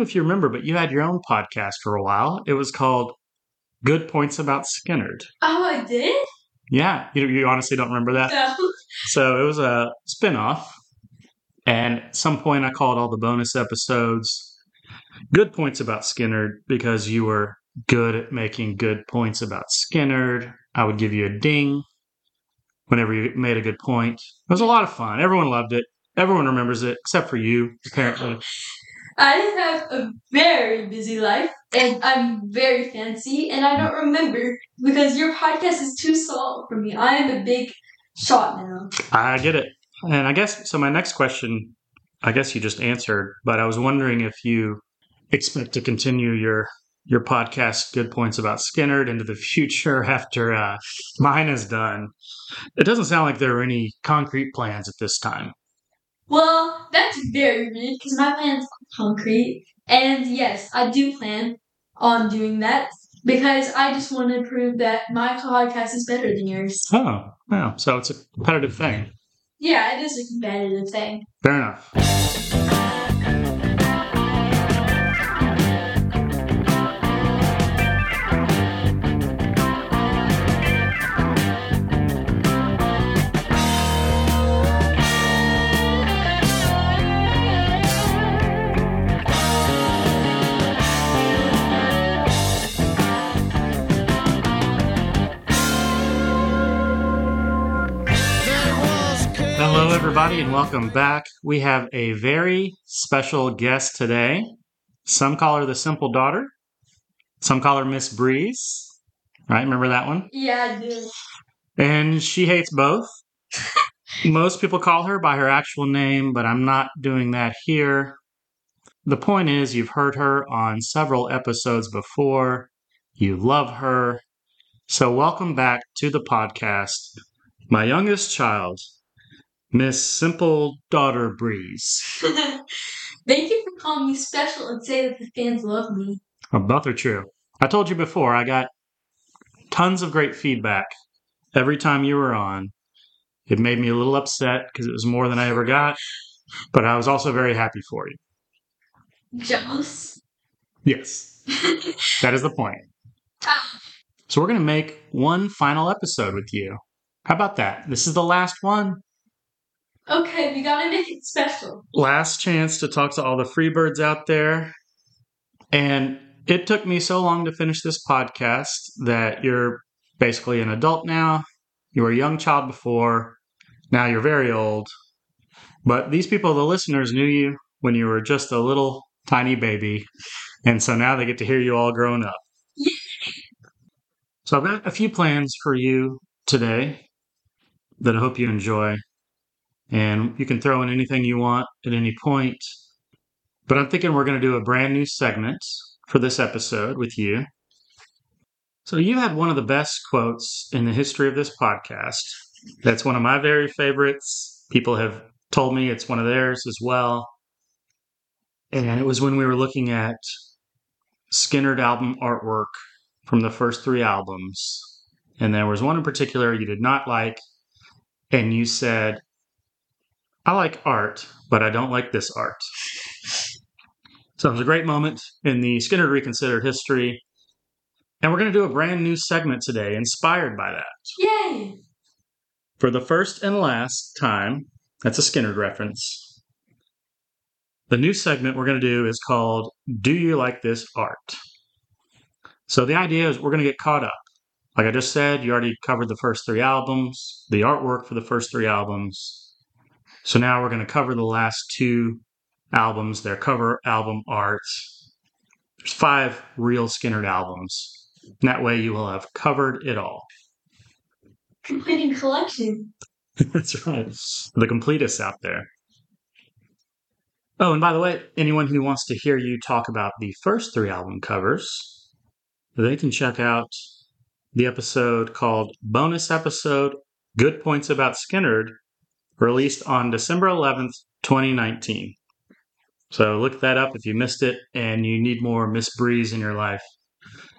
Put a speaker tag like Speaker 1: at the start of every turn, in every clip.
Speaker 1: know if you remember, but you had your own podcast for a while. It was called Good Points About Skynyrd.
Speaker 2: Oh, I did?
Speaker 1: Yeah, you, you honestly don't remember that?
Speaker 2: No.
Speaker 1: So it was a spinoff. And at some point, I called all the bonus episodes Good Points About Skynyrd because you were good at making good points about Skynyrd. I would give you a ding whenever you made a good point. It was a lot of fun. Everyone loved it. Everyone remembers it, except for you, apparently.
Speaker 2: I have a very busy life and I'm very fancy and I don't remember because your podcast is too small for me. I am a big shot now.
Speaker 1: I get it. And I guess so. My next question, I guess you just answered, but I was wondering if you expect to continue your your podcast, Good Points About Skynyrd, into the future after uh, mine is done. It doesn't sound like there are any concrete plans at this time.
Speaker 2: Well, that's very rude because my plan's concrete. And yes, I do plan on doing that because I just want to prove that my podcast is better than yours.
Speaker 1: Oh, wow. So it's a competitive thing.
Speaker 2: Yeah, it is a competitive thing.
Speaker 1: Fair enough. Everybody, and welcome back. We have a very special guest today. Some call her the simple daughter, some call her Miss Breeze. Right? Remember that one?
Speaker 2: Yeah, I do.
Speaker 1: And she hates both. Most people call her by her actual name, but I'm not doing that here. The point is, you've heard her on several episodes before. You love her. So, welcome back to the podcast, my youngest child, Miss Simple Daughter Breeze.
Speaker 2: Thank you for calling me special and say that the fans love me.
Speaker 1: Well, both are true. I told you before, I got tons of great feedback every time you were on. It made me a little upset because it was more than I ever got, but I was also very happy for you.
Speaker 2: Jealous?
Speaker 1: Yes, that is the point. Ah. So, we're going to make one final episode with you. How about that? This is the last one.
Speaker 2: Okay, we gotta make it special.
Speaker 1: last chance to talk to all the freebirds out there. And it took me so long to finish this podcast that you're basically an adult now. You were a young child before. Now you're very old. But these people, the listeners, knew you when you were just a little tiny baby. And so now they get to hear you all grown up. So I've got a few plans for you today that I hope you enjoy. And you can throw in anything you want at any point. But I'm thinking we're going to do a brand new segment for this episode with you. So you had one of the best quotes in the history of this podcast. That's one of my very favorites. People have told me it's one of theirs as well. And it was when we were looking at Skynyrd album artwork from the first three albums. And there was one in particular you did not like. And you said, I like art, but I don't like this art. So it was a great moment in the Skynyrd Reconsidered history. And we're going to do a brand new segment today inspired by that.
Speaker 2: Yay!
Speaker 1: For the first and last time, that's a Skynyrd reference. The new segment we're going to do is called Do You Like This Art? So the idea is we're going to get caught up. Like I just said, you already covered the first three albums, the artwork for the first three albums. So now we're going to cover the last two albums, their cover album arts. There's five real Skynyrd albums. And that way you will have covered it all.
Speaker 2: Completing collection.
Speaker 1: That's right. The completists out there. Oh, and by the way, anyone who wants to hear you talk about the first three album covers, they can check out the episode called Bonus Episode Good Points About Skynyrd, released on December 11th, 2019. So look that up if you missed it and you need more Miss Breeze in your life,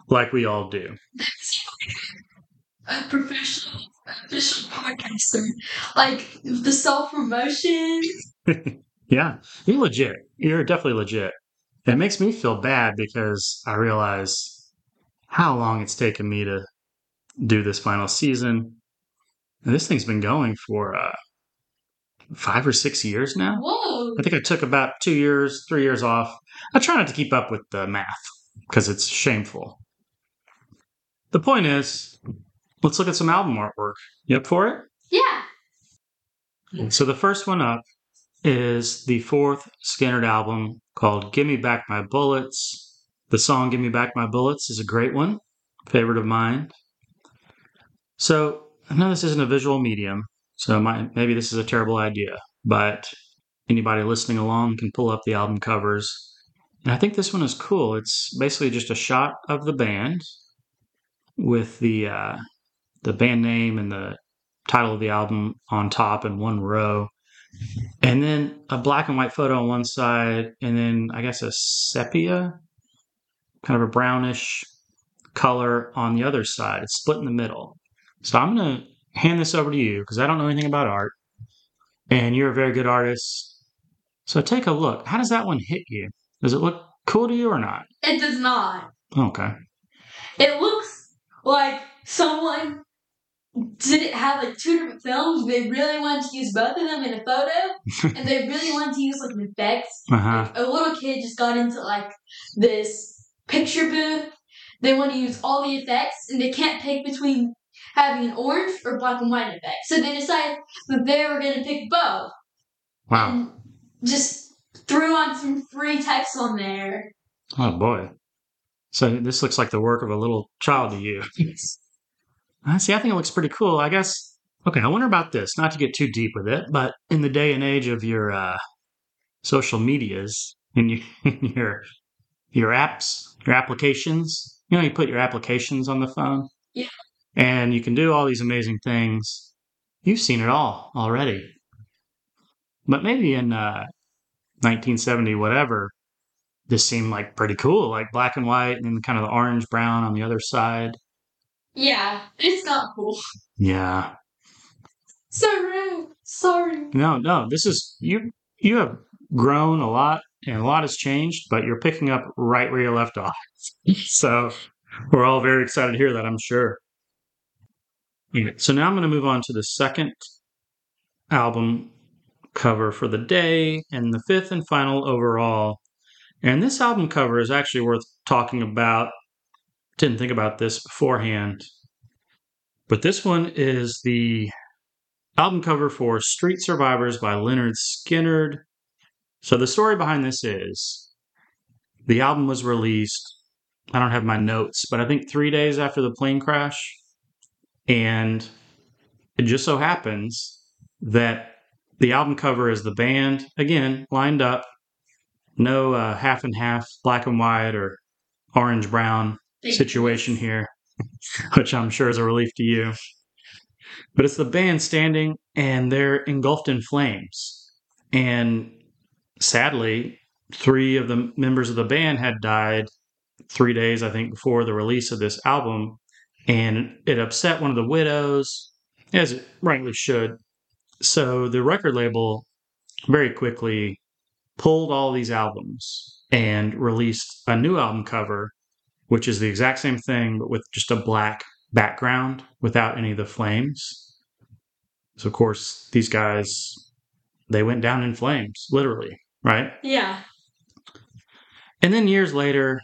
Speaker 1: like we all do.
Speaker 2: A professional, official podcaster. Like the self promotion.
Speaker 1: Yeah, you're legit. You're definitely legit. It makes me feel bad because I realize how long it's taken me to do this final season. And this thing's been going for uh, five or six years now.
Speaker 2: Whoa.
Speaker 1: I think I took about two years, three years off. I try not to keep up with the math because it's shameful. The point is, let's look at some album artwork. You up for it?
Speaker 2: Yeah.
Speaker 1: So the first one up is the fourth Skynyrd album called Give Me Back My Bullets. The song Give Me Back My Bullets is a great one, favorite of mine. So I know this isn't a visual medium, so my, maybe this is a terrible idea, but anybody listening along can pull up the album covers. And I think this one is cool. It's basically just a shot of the band with the uh, the band name and the title of the album on top in one row. And then a black and white photo on one side, and then I guess a sepia, kind of a brownish color on the other side. It's split in the middle. So I'm going to hand this over to you because I don't know anything about art, and you're a very good artist. So take a look. How does that one hit you? Does it look cool to you or not?
Speaker 2: It does not.
Speaker 1: Okay.
Speaker 2: It looks like someone didn't have like two different films. They really wanted to use both of them in a photo, and they really wanted to use like an effect.
Speaker 1: Uh huh.
Speaker 2: Like, a little kid just got into like this picture booth. They want to use all the effects, and they can't pick between having an orange or black and white effect. So they decided that they were going to pick both,
Speaker 1: Wow.
Speaker 2: and just threw on some free text on there.
Speaker 1: Oh boy. So this looks like the work of a little child to you. I see. I think it looks pretty cool. I guess. Okay, I wonder about this. Not to get too deep with it, but in the day and age of your uh, social medias and your your your apps, your applications, you know, you put your applications on the phone.
Speaker 2: Yeah.
Speaker 1: And you can do all these amazing things. You've seen it all already. But maybe in uh, 1970, whatever, this seemed like pretty cool, like black and white, and then kind of the orange brown on the other side.
Speaker 2: Yeah, it's not cool.
Speaker 1: Yeah.
Speaker 2: So rude. Sorry.
Speaker 1: No, no, this is you. You have grown a lot, and a lot has changed, but you're picking up right where you left off. so we're all very excited to hear that. I'm sure. Okay, so now I'm going to move on to the second album cover for the day, and the fifth and final overall. And this album cover is actually worth talking about. Didn't think about this beforehand, but this one is the album cover for Street Survivors by Lynyrd Skynyrd. So the story behind this is the album was released. I don't have my notes, but I think three days after the plane crash. And it just so happens that the album cover is the band, again, lined up. No uh, half and half, black and white, or orange brown situation here, which I'm sure is a relief to you. But it's the band standing and they're engulfed in flames. And sadly, three of the members of the band had died three days, I think, before the release of this album. And it upset one of the widows, as it rightly should. So the record label very quickly pulled all these albums and released a new album cover, which is the exact same thing, but with just a black background without any of the flames. So, of course, these guys, they went down in flames, literally, right?
Speaker 2: Yeah.
Speaker 1: And then years later,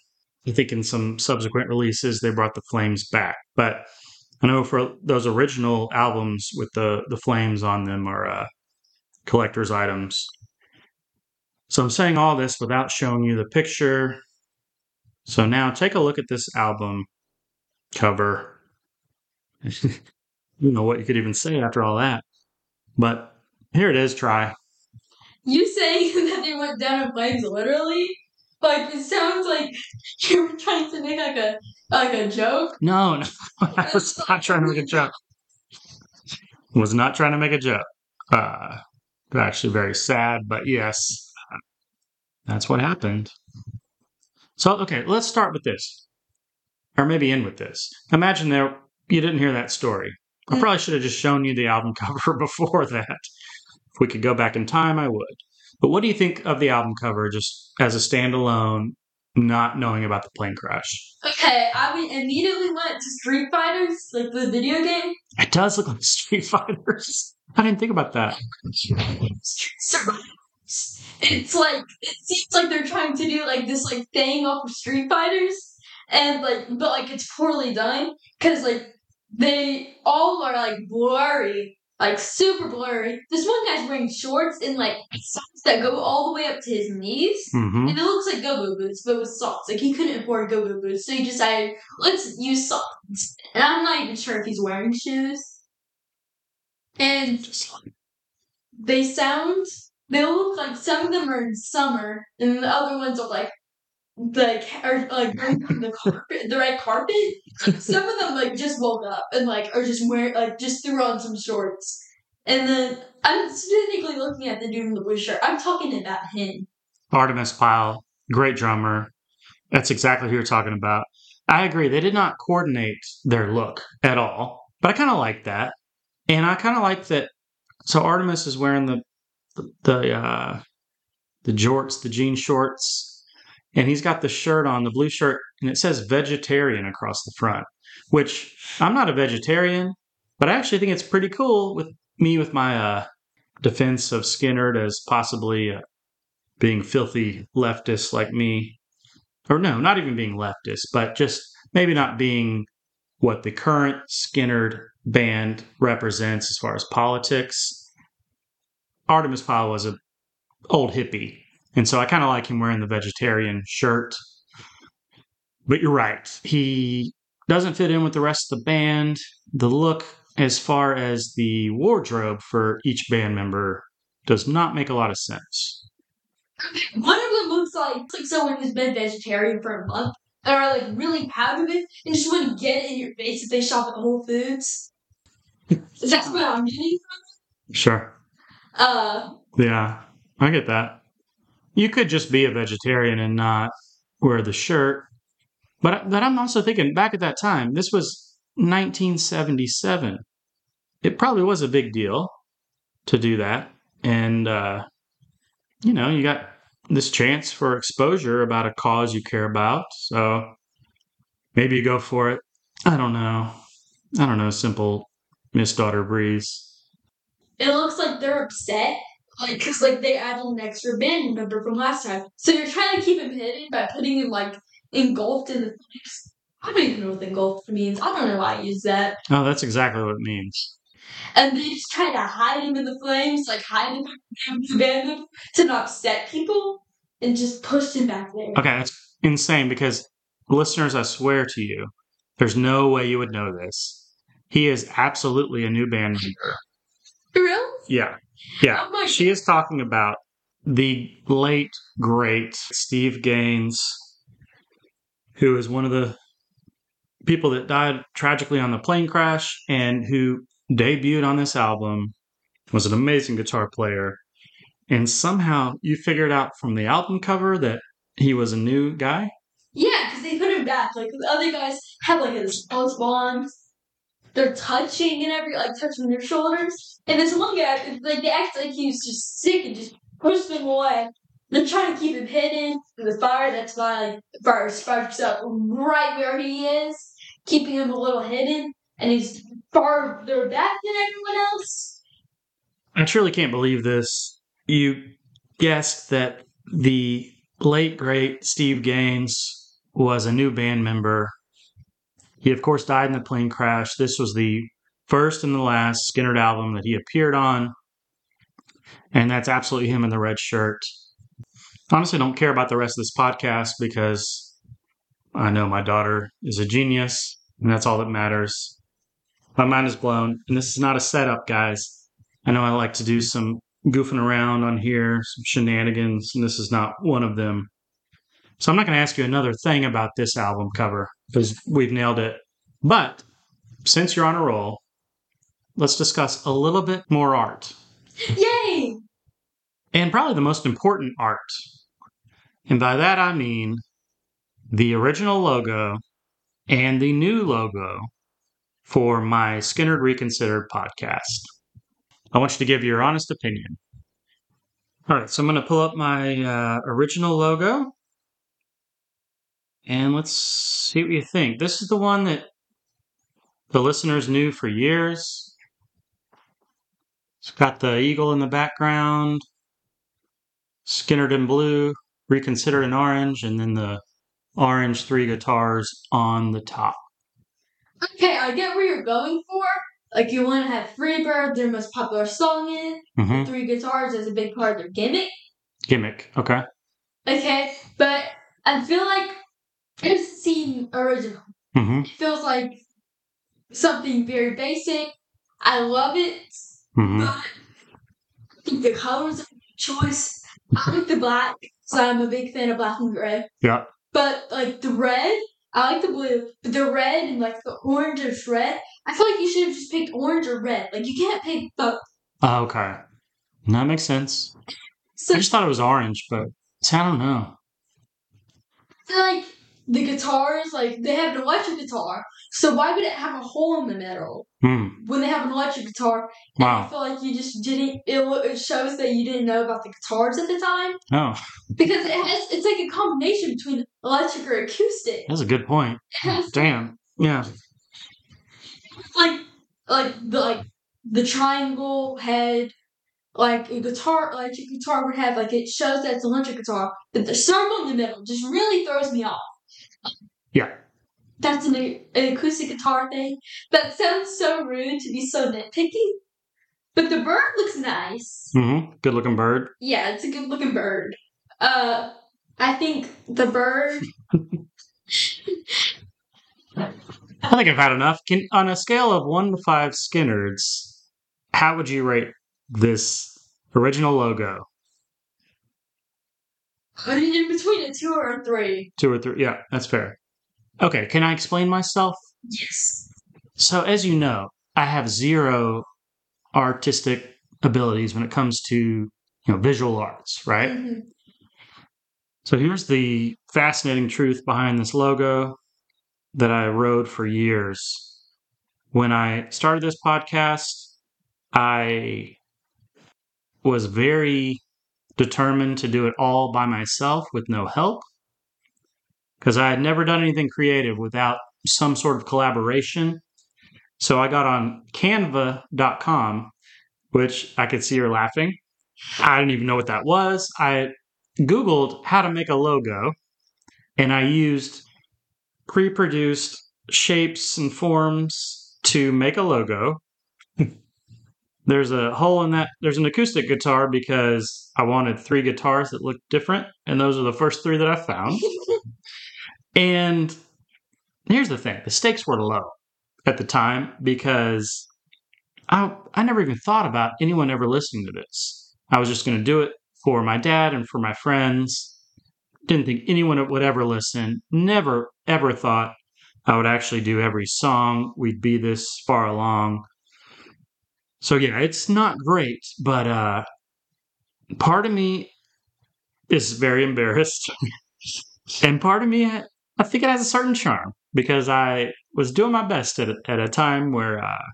Speaker 1: I think in some subsequent releases, they brought the flames back. But I know for those original albums with the, the flames on them are uh, collector's items. So I'm saying all this without showing you the picture. So now take a look at this album cover. you know what you could even say after all that. But here it is, try.
Speaker 2: You saying that they went down in flames literally? Like it sounds like you were trying to make like a like a joke.
Speaker 1: No, no, I was not trying to make a joke. Was not trying to make a joke. Uh, actually, very sad, but yes, that's what happened. So, okay, let's start with this, or maybe end with this. Imagine there you didn't hear that story. I
Speaker 2: Mm.
Speaker 1: probably should have just shown you the album cover before that. If we could go back in time, I would. But what do you think of the album cover just as a standalone, not knowing about the plane crash?
Speaker 2: Okay, I mean, immediately went to Street Fighters, like the video game.
Speaker 1: It does look like Street Fighters. I didn't think about that.
Speaker 2: It's like it seems like they're trying to do like this like thing off of Street Fighters, and like but like it's poorly done because like they all are like blurry, like super blurry. This one guy's wearing shorts and like socks that go all the way up to his knees.
Speaker 1: hmm
Speaker 2: And it looks like go-go boots, but with socks. Like he couldn't afford go-go boots, so he decided let's use socks. And I'm not even sure if he's wearing shoes. And they sound they look like some of them are in summer, and the other ones are like like are like on the carpet, the red carpet. Some of them like just woke up and like are just wearing like just threw on some shorts. And then I'm specifically looking at the dude in the blue shirt. I'm talking about him.
Speaker 1: Artimus Pyle, great drummer. That's exactly who you're talking about. I agree. They did not coordinate their look at all, but I kind of like that, and I kind of like that. So Artimus is wearing the the the, uh, the jorts, the jean shorts, and he's got the shirt on, the blue shirt, and it says vegetarian across the front. Which I'm not a vegetarian, but I actually think it's pretty cool with me with my uh, defense of Skynyrd as possibly uh, being filthy leftist like me. Or no, not even being leftist, but just maybe not being what the current Skynyrd band represents as far as politics. Artimus Pyle was a old hippie, and so I kind of like him wearing the vegetarian shirt. But you're right, he doesn't fit in with the rest of the band. The look, as far as the wardrobe for each band member, does not make a lot of sense.
Speaker 2: One of them looks like like someone who's been vegetarian for a month and are like really proud of it and just want to get it in your face if they shop at Whole Foods. That's what I'm getting. from.
Speaker 1: Sure.
Speaker 2: Uh,
Speaker 1: Yeah, I get that. You could just be a vegetarian and not wear the shirt. But but I'm also thinking back at that time. This was 1977. It probably was a big deal to do that, and uh, you know, you got this chance for exposure about a cause you care about. So maybe you go for it. I don't know. I don't know. Simple Miss Daughter Breeze.
Speaker 2: it looks like they're upset. Like, cause like they added an extra band member from last time, so you're trying to keep him hidden by putting him like engulfed in the flames. I don't even know what engulfed means. I don't know why I use that.
Speaker 1: Oh, that's exactly what it means.
Speaker 2: And they just try to hide him in the flames, like hide him from the band to not upset people, and just push him back there.
Speaker 1: Okay, that's insane because listeners, I swear to you, there's no way you would know this. He is absolutely a new band member.
Speaker 2: Really?
Speaker 1: Yeah. Yeah.
Speaker 2: Oh
Speaker 1: She is talking about the late, great Steve Gaines, who is one of the people that died tragically on the plane crash and who debuted on this album, was an amazing guitar player. And somehow you figured out from the album cover that he was a new guy.
Speaker 2: Yeah, because they put him back. Like the other guys have like his bonds. They're touching and every like touching their shoulders. And this one guy, like they act like he's just sick and just pushed him away. They're trying to keep him hidden in the fire. That's why like, the fire sparks up right where he is, keeping him a little hidden. And he's farther back than everyone else.
Speaker 1: I truly can't believe this. You guessed that the late, great Steve Gaines was a new band member. He, of course, died in the plane crash. This was the first and the last Skynyrd album that he appeared on. And that's absolutely him in the red shirt. Honestly, don't care about the rest of this podcast because I know my daughter is a genius, and that's all that matters. My mind is blown, and this is not a setup, guys. I know I like to do some goofing around on here, some shenanigans, and this is not one of them. So I'm not going to ask you another thing about this album cover because we've nailed it. But since you're on a roll, let's discuss a little bit more art.
Speaker 2: Yay!
Speaker 1: And probably the most important art. And by that I mean the original logo and the new logo for my Skynyrd Reconsidered podcast. I want you to give your honest opinion. All right, so I'm going to pull up my uh, original logo. And let's see what you think. This is the one that the listeners knew for years. It's got the eagle in the background, Skynyrd in blue, Reconsidered in orange, and then the orange three guitars on the top.
Speaker 2: Okay, I get where you're going for. Like you want to have Freebird, their most popular song in.
Speaker 1: hmm
Speaker 2: Three guitars is a big part of their gimmick.
Speaker 1: Gimmick. Okay.
Speaker 2: Okay, but I feel like it's the original.
Speaker 1: hmm
Speaker 2: It feels like something very basic. I love it,
Speaker 1: hmm
Speaker 2: but I think the colors are a choice. I like the black, so I'm a big fan of black and gray.
Speaker 1: Yeah.
Speaker 2: But like the red, I like the blue, but the red and like the orange or red, I feel like you should have just picked orange or red. Like you can't pick both.
Speaker 1: Oh, okay. That makes sense.
Speaker 2: So
Speaker 1: I just thought it was orange, but I don't know.
Speaker 2: I feel like the guitars, like they have an electric guitar, so why would it have a hole in the middle
Speaker 1: Hmm.
Speaker 2: when they have an electric guitar? And I feel like you just didn't. It, it shows that you didn't know about the guitars at the time
Speaker 1: Oh,
Speaker 2: because it has. It's like a combination between electric or acoustic.
Speaker 1: that's a good point.
Speaker 2: Has
Speaker 1: Damn. Yeah.
Speaker 2: like like the like the triangle head like a guitar electric guitar would have like it shows that it's an electric guitar but the circle in the middle just really throws me off
Speaker 1: Yeah.
Speaker 2: that's an, an acoustic guitar thing that sounds so rude to be so nitpicky but the bird looks nice
Speaker 1: Mm-hmm. Good looking bird.
Speaker 2: yeah it's a good looking bird uh i think the bird
Speaker 1: I think I've had enough. Can on a scale of one to five Skynyrds, how would you rate this original logo?
Speaker 2: Put it in between a two or a three
Speaker 1: Two or three? Yeah, that's fair. Okay, can I explain myself?
Speaker 2: yes
Speaker 1: So, as you know, I have zero artistic abilities when it comes to you know visual arts, right?
Speaker 2: Mhm.
Speaker 1: So here's the fascinating truth behind this logo that I rode for years. When I started this podcast, I was very determined to do it all by myself with no help because I had never done anything creative without some sort of collaboration. So I got on canva.com, which I could see her laughing. I didn't even know what that was. I Googled how to make a logo, and I used pre produced shapes and forms to make a logo. There's a hole in that. There's an acoustic guitar because I wanted three guitars that looked different, and those are the first three that I found. and here's the thing the stakes were low at the time because I, I never even thought about anyone ever listening to this. I was just going to do it for my dad and for my friends. Didn't think anyone would ever listen. Never, ever thought I would actually do every song. We'd be this far along. So yeah, it's not great, but uh part of me is very embarrassed. and part of me I think it has a certain charm because I was doing my best at a, at a time where uh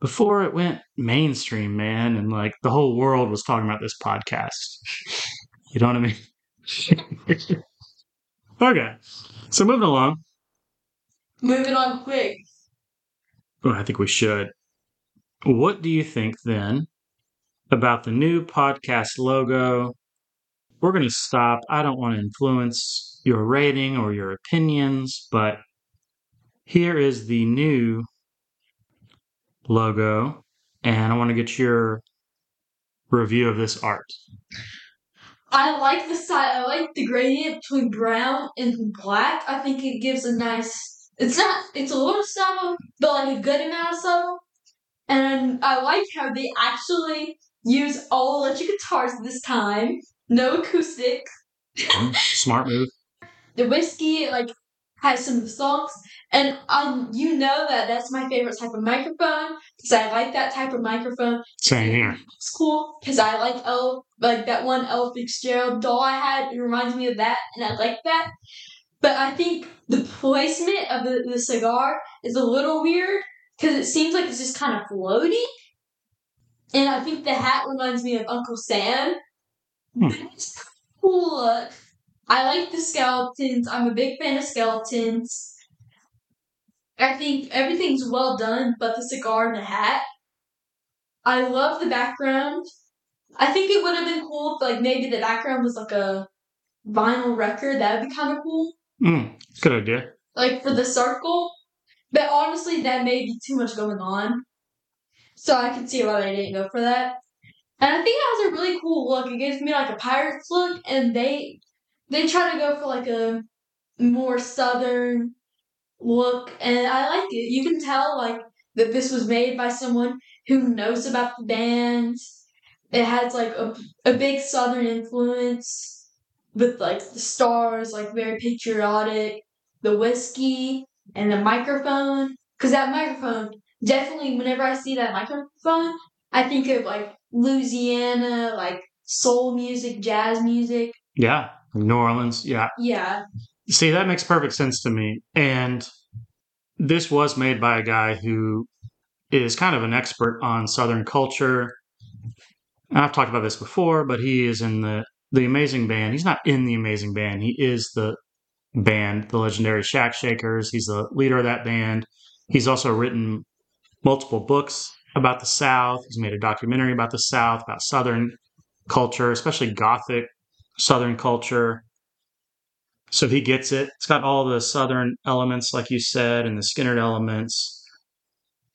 Speaker 1: before it went mainstream, man, and like the whole world was talking about this podcast. You know what I mean? okay. So moving along.
Speaker 2: moving on quick
Speaker 1: Oh, I think we should. What do you think then about the new podcast logo? We're going to stop. I don't want to influence your rating or your opinions, but here is the new logo, and I want to get your review of this art.
Speaker 2: I like the style. I like the gradient between brown and black. I think it gives a nice. It's not. It's a little subtle, but like a good amount of subtle. And I like how they actually use all electric guitars this time. No acoustic.
Speaker 1: Smart move.
Speaker 2: The whiskey like has some songs, and um, you know that that's my favorite type of microphone because I like that type of microphone.
Speaker 1: Same here.
Speaker 2: It's cool because I like El, like that one El Fitzgerald doll I had. It reminds me of that, and I like that. But I think the placement of the, the cigar is a little weird because it seems like it's just kind of floaty. And I think the hat reminds me of Uncle Sam.
Speaker 1: Hmm.
Speaker 2: It's cool look. I like the skeletons. I'm a big fan of skeletons. I think everything's well done, but the cigar and the hat. I love the background. I think it would have been cool if, like, maybe the background was like a vinyl record. That would be kind of cool.
Speaker 1: Mm, good idea.
Speaker 2: like for the circle. But honestly, that may be too much going on. So I can see why they didn't go for that. And I think it has a really cool look. It gives me like a pirate's look, and they they try to go for like a more southern look, and I like it. You can tell like that this was made by someone who knows about the band. It has like a a big southern influence with like the stars, like very patriotic the whiskey and the microphone. Because that microphone, definitely, whenever I see that microphone, I think of like Louisiana, like soul music, jazz music.
Speaker 1: Yeah. New Orleans. Yeah.
Speaker 2: Yeah.
Speaker 1: See, that makes perfect sense to me. And this was made by a guy who is kind of an expert on Southern culture. And I've talked about this before, but he is in the the amazing band. He's not in the amazing band. He is the band, the legendary Shack Shakers. He's the leader of that band. He's also written multiple books about the South. He's made a documentary about the South, about Southern culture, especially Gothic Southern culture. So he gets it. It's got all the Southern elements, like you said, and the Skynyrd elements.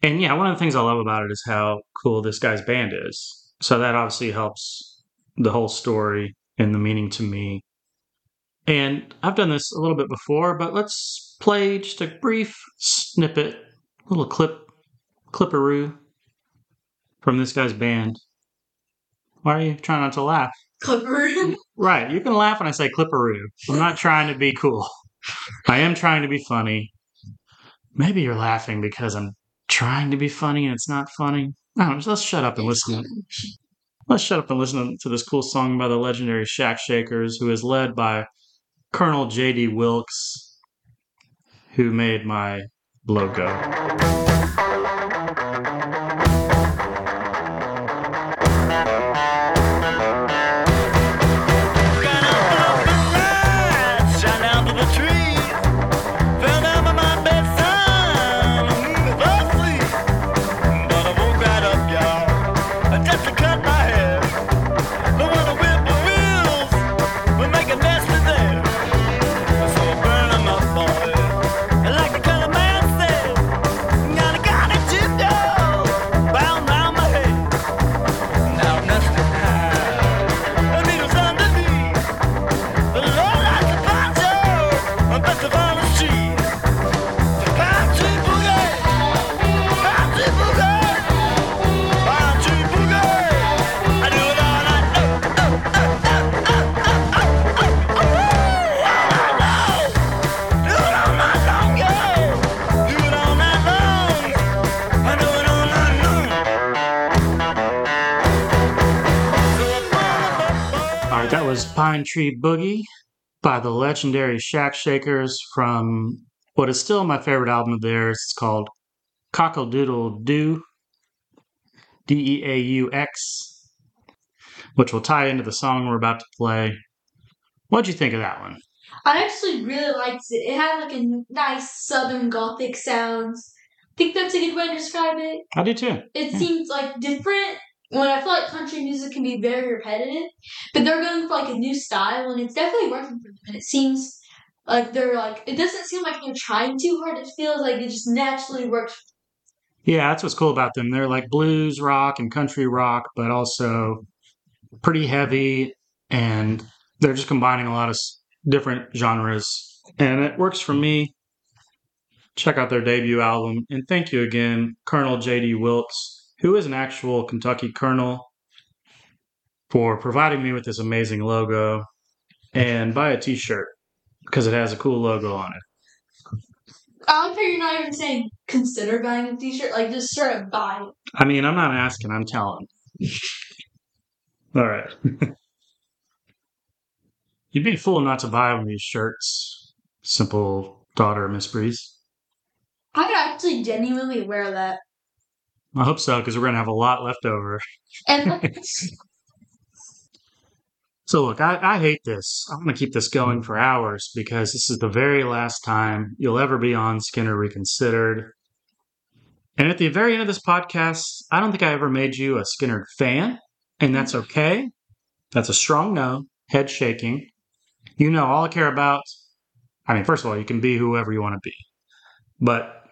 Speaker 1: And yeah, one of the things I love about it is how cool this guy's band is. So that obviously helps the whole story and the meaning to me. And I've done this a little bit before, but let's play just a brief snippet, little clip, clipperoo from this guy's band. Why are you trying not to laugh?
Speaker 2: Clipper.
Speaker 1: Right, you can laugh when I say clipperoo. I'm not trying to be cool. I am trying to be funny. Maybe you're laughing because I'm trying to be funny and it's not funny. I don't know, just let's shut up and listen. Let's shut up and listen to this cool song by the legendary Shack Shakers, who is led by Colonel J.D. Wilkes, who made my logo. Tree Boogie by the legendary Shack Shakers from what is still my favorite album of theirs. It's called Cockadoodledeux, D E A U X, which will tie into the song we're about to play. What'd you think of that one?
Speaker 2: I actually really liked it. It had like a nice southern gothic sound. I think that's a good way to describe it.
Speaker 1: I do too.
Speaker 2: It
Speaker 1: Yeah.
Speaker 2: seems like different. When I feel like country music can be very repetitive, but they're going for like a new style, and it's definitely working for them. And it seems like they're like it doesn't seem like they're trying too hard. It feels like it just naturally works.
Speaker 1: Yeah, that's what's cool about them. They're like blues rock and country rock, but also pretty heavy, and they're just combining a lot of different genres, and it works for me. Check out their debut album, and thank you again, Colonel J.D. Wilkes, who is an actual Kentucky colonel, for providing me with this amazing logo, and buy a T-shirt because it has a cool logo on it.
Speaker 2: I like how you're not even saying consider buying a T-shirt. Like just straight up buy it.
Speaker 1: I mean, I'm not asking, I'm telling. All right. You'd be a fool not to buy one of these shirts, simple daughter Miss Breeze.
Speaker 2: I could actually genuinely wear that.
Speaker 1: I hope so, because we're going to have a lot left over.
Speaker 2: And
Speaker 1: So, look, I, I hate this. I'm going to keep this going for hours because this is the very last time you'll ever be on Skynyrd Reconsidered. And at the very end of this podcast, I don't think I ever made you a Skynyrd fan, and that's mm. okay. That's a strong no, head shaking. You know, all I care about, I mean, first of all, you can be whoever you want to be, but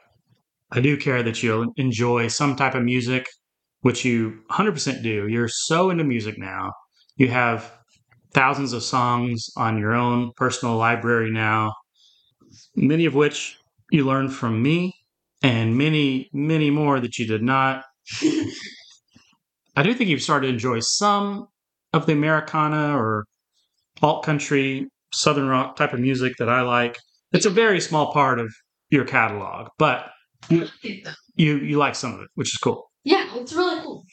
Speaker 1: I do care that you'll enjoy some type of music, which you 100% do. You're so into music now. You have thousands of songs on your own personal library now, many of which you learned from me, and many, many more that you did not. I do think you've started to enjoy some of the Americana or alt country, southern rock type of music that I like. It's a very small part of your catalog, but you you like some of it, which is cool.
Speaker 2: Yeah, it's really cool.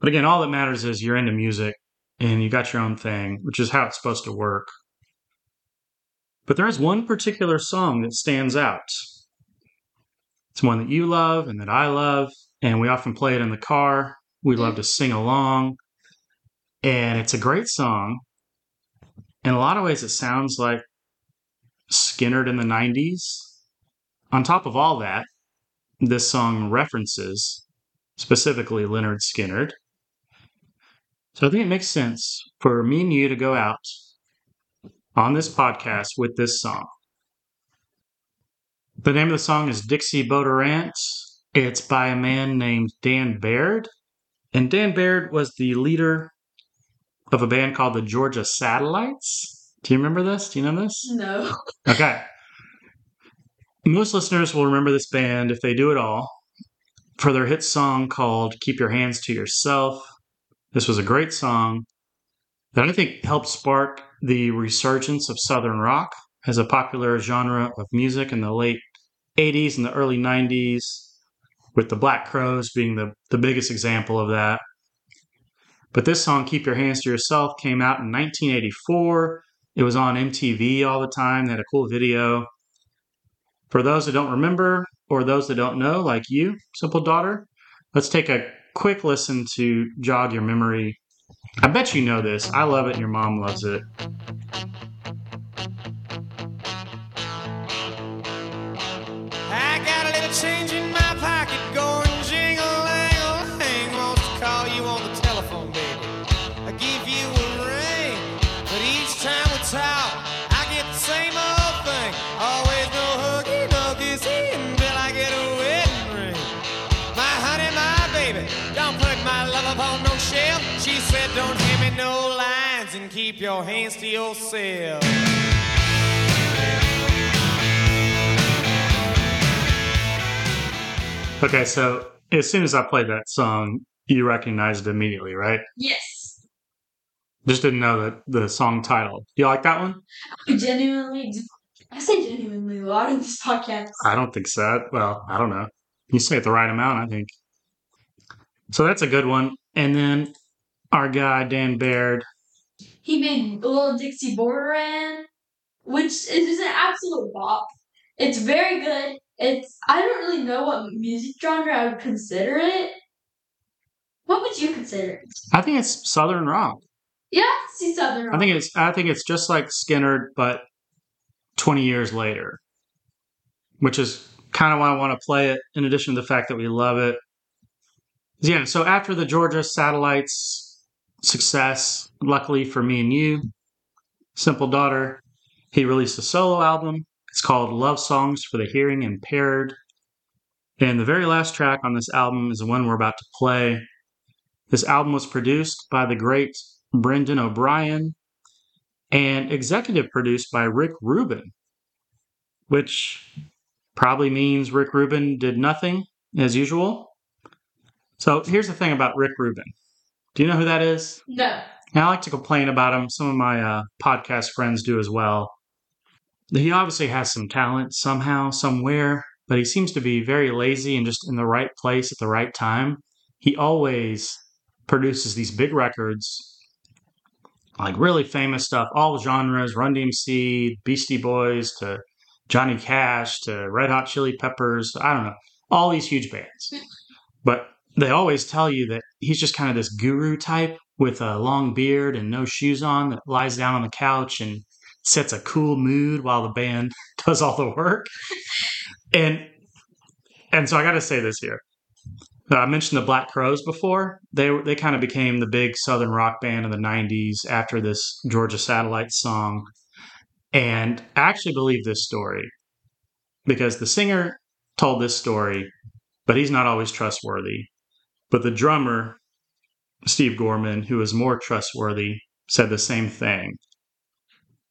Speaker 1: But again, all that matters is you're into music and you got your own thing, which is how it's supposed to work. But there is one particular song that stands out. It's one that you love and that I love, and we often play it in the car. We love to sing along, and it's a great song. In a lot of ways, it sounds like Skynyrd in the 90s. On top of all that, this song references specifically Lynyrd Skynyrd. So I think it makes sense for me and you to go out on this podcast with this song. The name of the song is Dixie Beauxderaunt. It's by a man named Dan Baird. And Dan Baird was the leader of a band called the Georgia Satellites. Do you remember this? Do you know this?
Speaker 2: No.
Speaker 1: Okay. Most listeners will remember this band, if they do at all, for their hit song called Keep Your Hands to Yourself. This was a great song that I think helped spark the resurgence of Southern rock as a popular genre of music in the late 80s and the early 90s, with the Black Crowes being the, the biggest example of that. But this song, Keep Your Hands to Yourself, came out in 1984. It was on MTV all the time. They had a cool video. For those that don't remember, or those that don't know, like you, Simple Daughter, let's take a quick listen to jog your memory. I bet you know this. I love it, and your mom loves it.
Speaker 3: Keep your hands to yourself.
Speaker 1: Okay, so as soon as I played that song, you recognized it immediately, right?
Speaker 2: Yes.
Speaker 1: Just didn't know that the song title. Do you like that one?
Speaker 2: I genuinely. I say genuinely a lot in this podcast.
Speaker 1: I don't think so. Well, I don't know. You say it the right amount, I think. So that's a good one. And then our guy Dan Baird.
Speaker 2: He made Little Dixie Beauxderaunt, which is an absolute bop. It's very good. It's I don't really know what music genre I would consider it. What would you consider it?
Speaker 1: I think it's Southern rock.
Speaker 2: Yeah, see Southern rock.
Speaker 1: I think it's I think it's just like Skynyrd, but twenty years later. Which is kind of why I want to play it, in addition to the fact that we love it. Yeah, so after the Georgia Satellites success, luckily for me and you, Simple Daughter, he released a solo album. It's called Love Songs for the Hearing Impaired. And the very last track on this album is the one we're about to play. This album was produced by the great Brendan O'Brien and executive produced by Rick Rubin, which probably means Rick Rubin did nothing as usual. So here's the thing about Rick Rubin. Do you know who that is?
Speaker 2: no.
Speaker 1: And I like to complain about him. Some of my uh, podcast friends do as well. He obviously has some talent somehow, somewhere, but he seems to be very lazy and just in the right place at the right time. He always produces these big records, like really famous stuff, all genres, Run DMC, Beastie Boys, to Johnny Cash, to Red Hot Chili Peppers. I don't know, all these huge bands. But they always tell you that he's just kind of this guru type with a long beard and no shoes on that lies down on the couch and sets a cool mood while the band does all the work. And and so I got to say this here. Uh, I mentioned the Black Crowes before. They they kind of became the big southern rock band in the '90s after this Georgia Satellite song. And I actually believe this story because the singer told this story, but he's not always trustworthy. But the drummer, Steve Gorman, who is more trustworthy, said the same thing.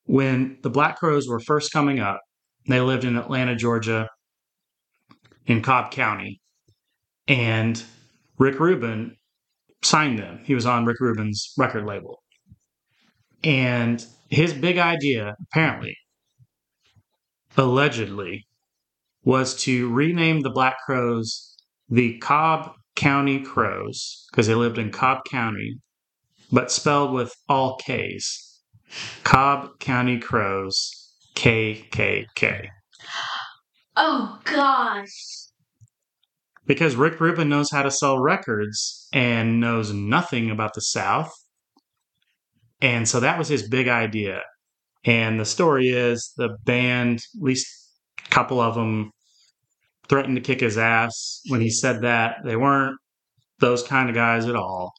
Speaker 1: When the Black Crowes were first coming up, they lived in Atlanta, Georgia, in Cobb County. And Rick Rubin signed them. He was on Rick Rubin's record label. And his big idea, apparently, allegedly, was to rename the Black Crowes the Cobb County Crows because they lived in Cobb County, but spelled with all K's. Cobb County Crows, KKK.
Speaker 2: Oh gosh.
Speaker 1: Because Rick Rubin knows how to sell records and knows nothing about the South. And so that was his big idea. And the story is the band, at least a couple of them, threatened to kick his ass when he said that. They weren't those kind of guys at all.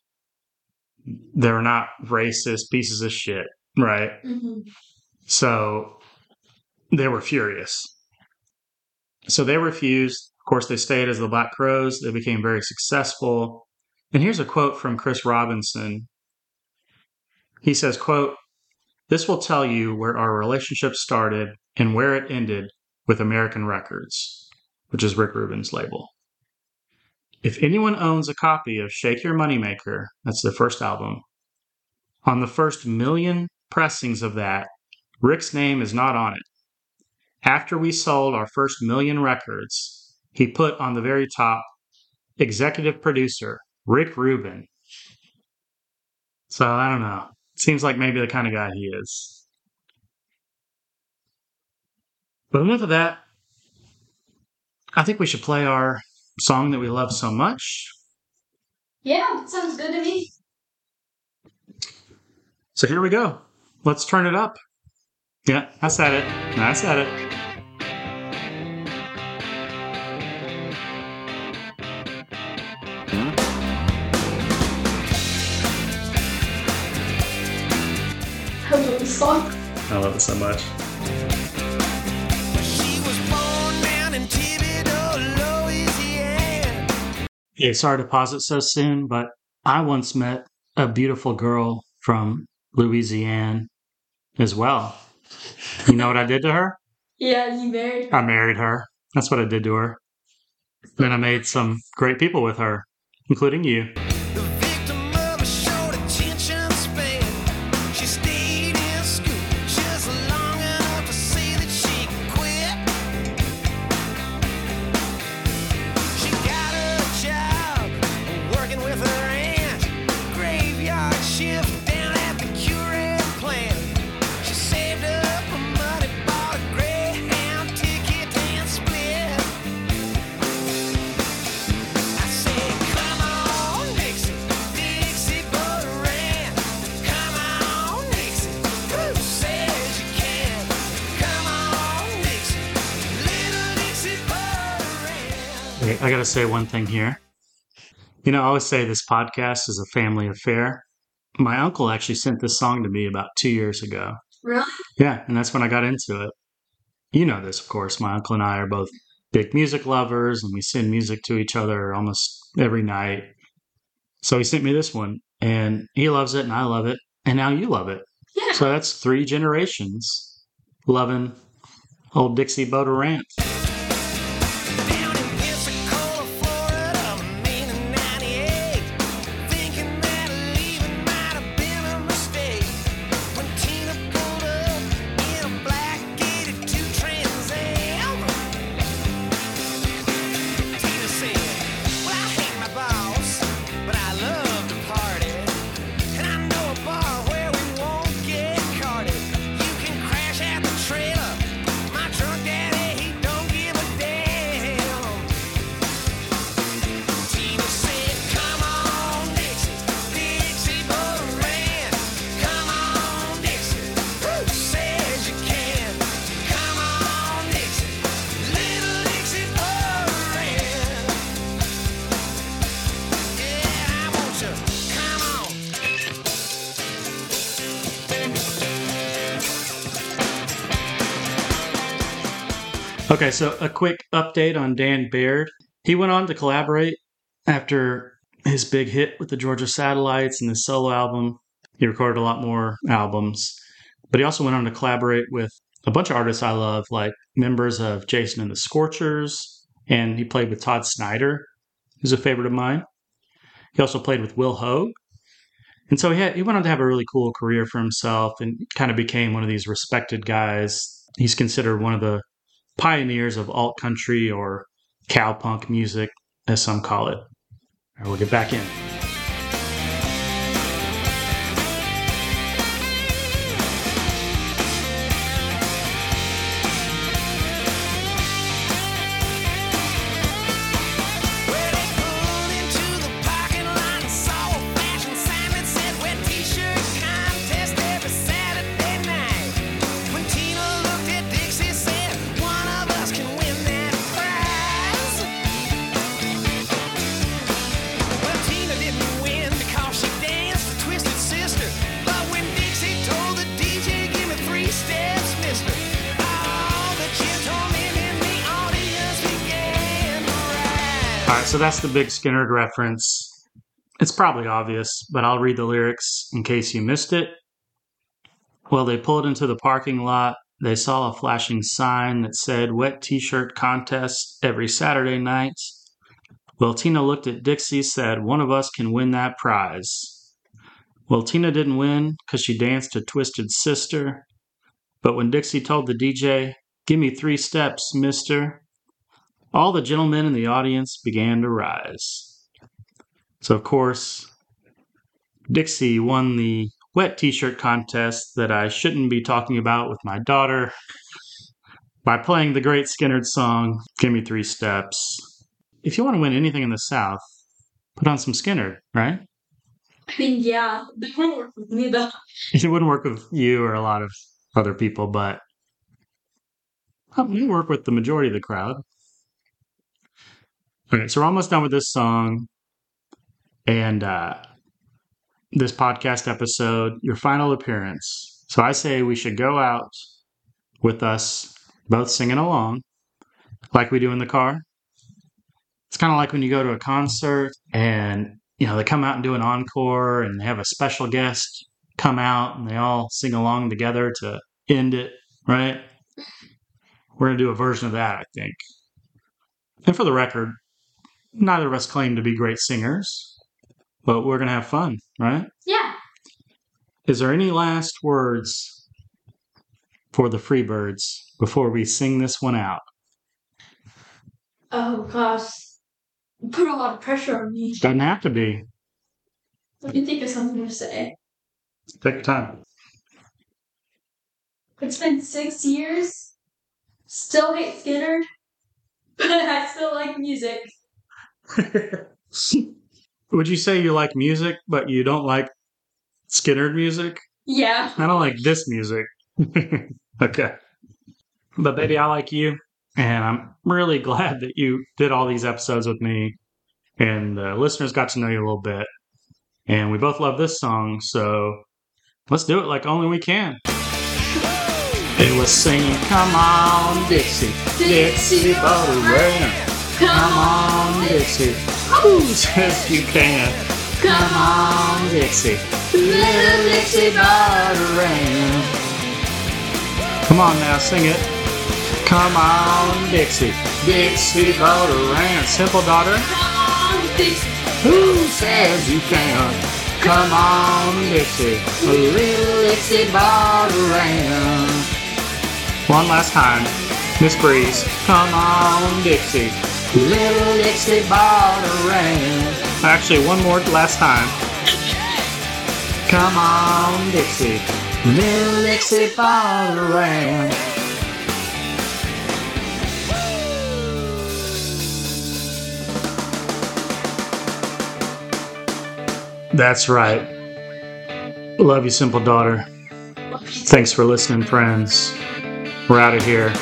Speaker 1: They're not racist pieces of shit, right?
Speaker 2: hmm
Speaker 1: So they were furious. So they refused. Of course, they stayed as the Black Crowes. They became very successful. And here's a quote from Chris Robinson. He says, quote, This will tell you where our relationship started and where it ended with American Records, which is Rick Rubin's label. If anyone owns a copy of Shake Your Moneymaker, that's their first album, on the first million pressings of that, Rick's name is not on it. After we sold our first million records, he put on the very top executive producer, Rick Rubin. So I don't know. Seems like maybe the kind of guy he is. But enough of that. I think we should play our song that we love so much.
Speaker 2: Yeah, sounds good to me.
Speaker 1: So here we go. Let's turn it up. Yeah, I said it. I said it.
Speaker 2: I love this song.
Speaker 1: I love it so much. Yeah, sorry to pause it so soon, but I once met a beautiful girl from Louisiana as well. You know what I did to her?
Speaker 2: Yeah, you married.
Speaker 1: I married her. That's what I did to her. Then I made some great people with her, including you.
Speaker 3: Got
Speaker 1: to say one thing here. You know, I always say this podcast is a family affair. My uncle actually sent this song to me about two years ago.
Speaker 2: Really?
Speaker 1: Yeah, and that's when I got into it. You know this, of course. My uncle and I are both big music lovers, and we send music to each other almost every night. So he sent me this one, and he loves it, and I love it, and now you love it.
Speaker 2: Yeah.
Speaker 1: So that's three generations loving old Dixie Beauxderaunt.
Speaker 3: Down
Speaker 1: so a quick update on Dan Baird. He went on to collaborate after his big hit with the Georgia Satellites and his solo album. He recorded a lot more albums, but he also went on to collaborate with a bunch of artists I love, like members of Jason and the Scorchers, and he played with Todd Snider, who's a favorite of mine. He also played with Will Hoge. And so he, had, he went on to have a really cool career for himself and kind of became one of these respected guys. He's considered one of the pioneers of alt country or cowpunk music, as some call it. All right, we'll get back in.
Speaker 3: The
Speaker 1: big Skynyrd reference. It's probably obvious, but I'll read the lyrics in case you missed it. Well, they pulled into the parking lot. They saw a flashing sign that said wet t shirt contest every Saturday night. Well, Tina looked at Dixie, said, One of us can win that prize. Well, Tina didn't win because she danced to Twisted Sister. But when Dixie told the DJ, Give me three steps, mister, all the gentlemen in the audience began to rise. So, of course, Dixie won the wet t shirt contest that I shouldn't be talking about with my daughter by playing the great Skynyrd song, Give Me Three Steps. If you want to win anything in the South, put on some Skynyrd, right?
Speaker 2: I mean, yeah, that won't work with me though.
Speaker 1: It wouldn't work with you or a lot of other people, but um, it might work with the majority of the crowd. Okay, so we're almost done with this song and uh, this podcast episode, your final appearance. So I say we should go out with us both singing along like we do in the car. It's kind of like when you go to a concert and you know they come out and do an encore and they have a special guest come out and they all sing along together to end it, right? We're going to do a version of that, I think. And for the record, neither of us claim to be great singers, but we're going to have fun, right?
Speaker 2: Yeah.
Speaker 1: Is there any last words for the Freebirds before we sing this one out?
Speaker 2: Oh gosh. You put a lot of pressure on me.
Speaker 1: Doesn't have to be.
Speaker 2: Let me think of something to say.
Speaker 1: Take your time.
Speaker 2: It's been six years. Still hate Skynyrd. But I still like music.
Speaker 1: Would you say you like music, but you don't like Skynyrd music?
Speaker 2: Yeah.
Speaker 1: I don't like this music. okay. But baby, I like you. And I'm really glad that you did all these episodes with me. And the listeners got to know you a little bit. And we both love this song. So let's do it like only we can. It was singing, Come on, Dixie. Dixie, Beauxderaunt. Come on, Dixie. Who says you can't? Come on, Dixie. Little Dixie bottle. Come on now, sing it. Come on, Dixie. Dixie Beauxderaunt. Simple daughter.
Speaker 2: Come on, Dixie.
Speaker 1: Who says you can't? Come on, Dixie. Little Dixie Beauxderaunt. One last time. Miss Breeze. Come on, Dixie. Little Dixie Beauxderaunt. Actually, one more last time. Come on, Dixie. Little Dixie Beauxderaunt. That's right. Love you, simple daughter. Thanks for listening, friends. We're out of here.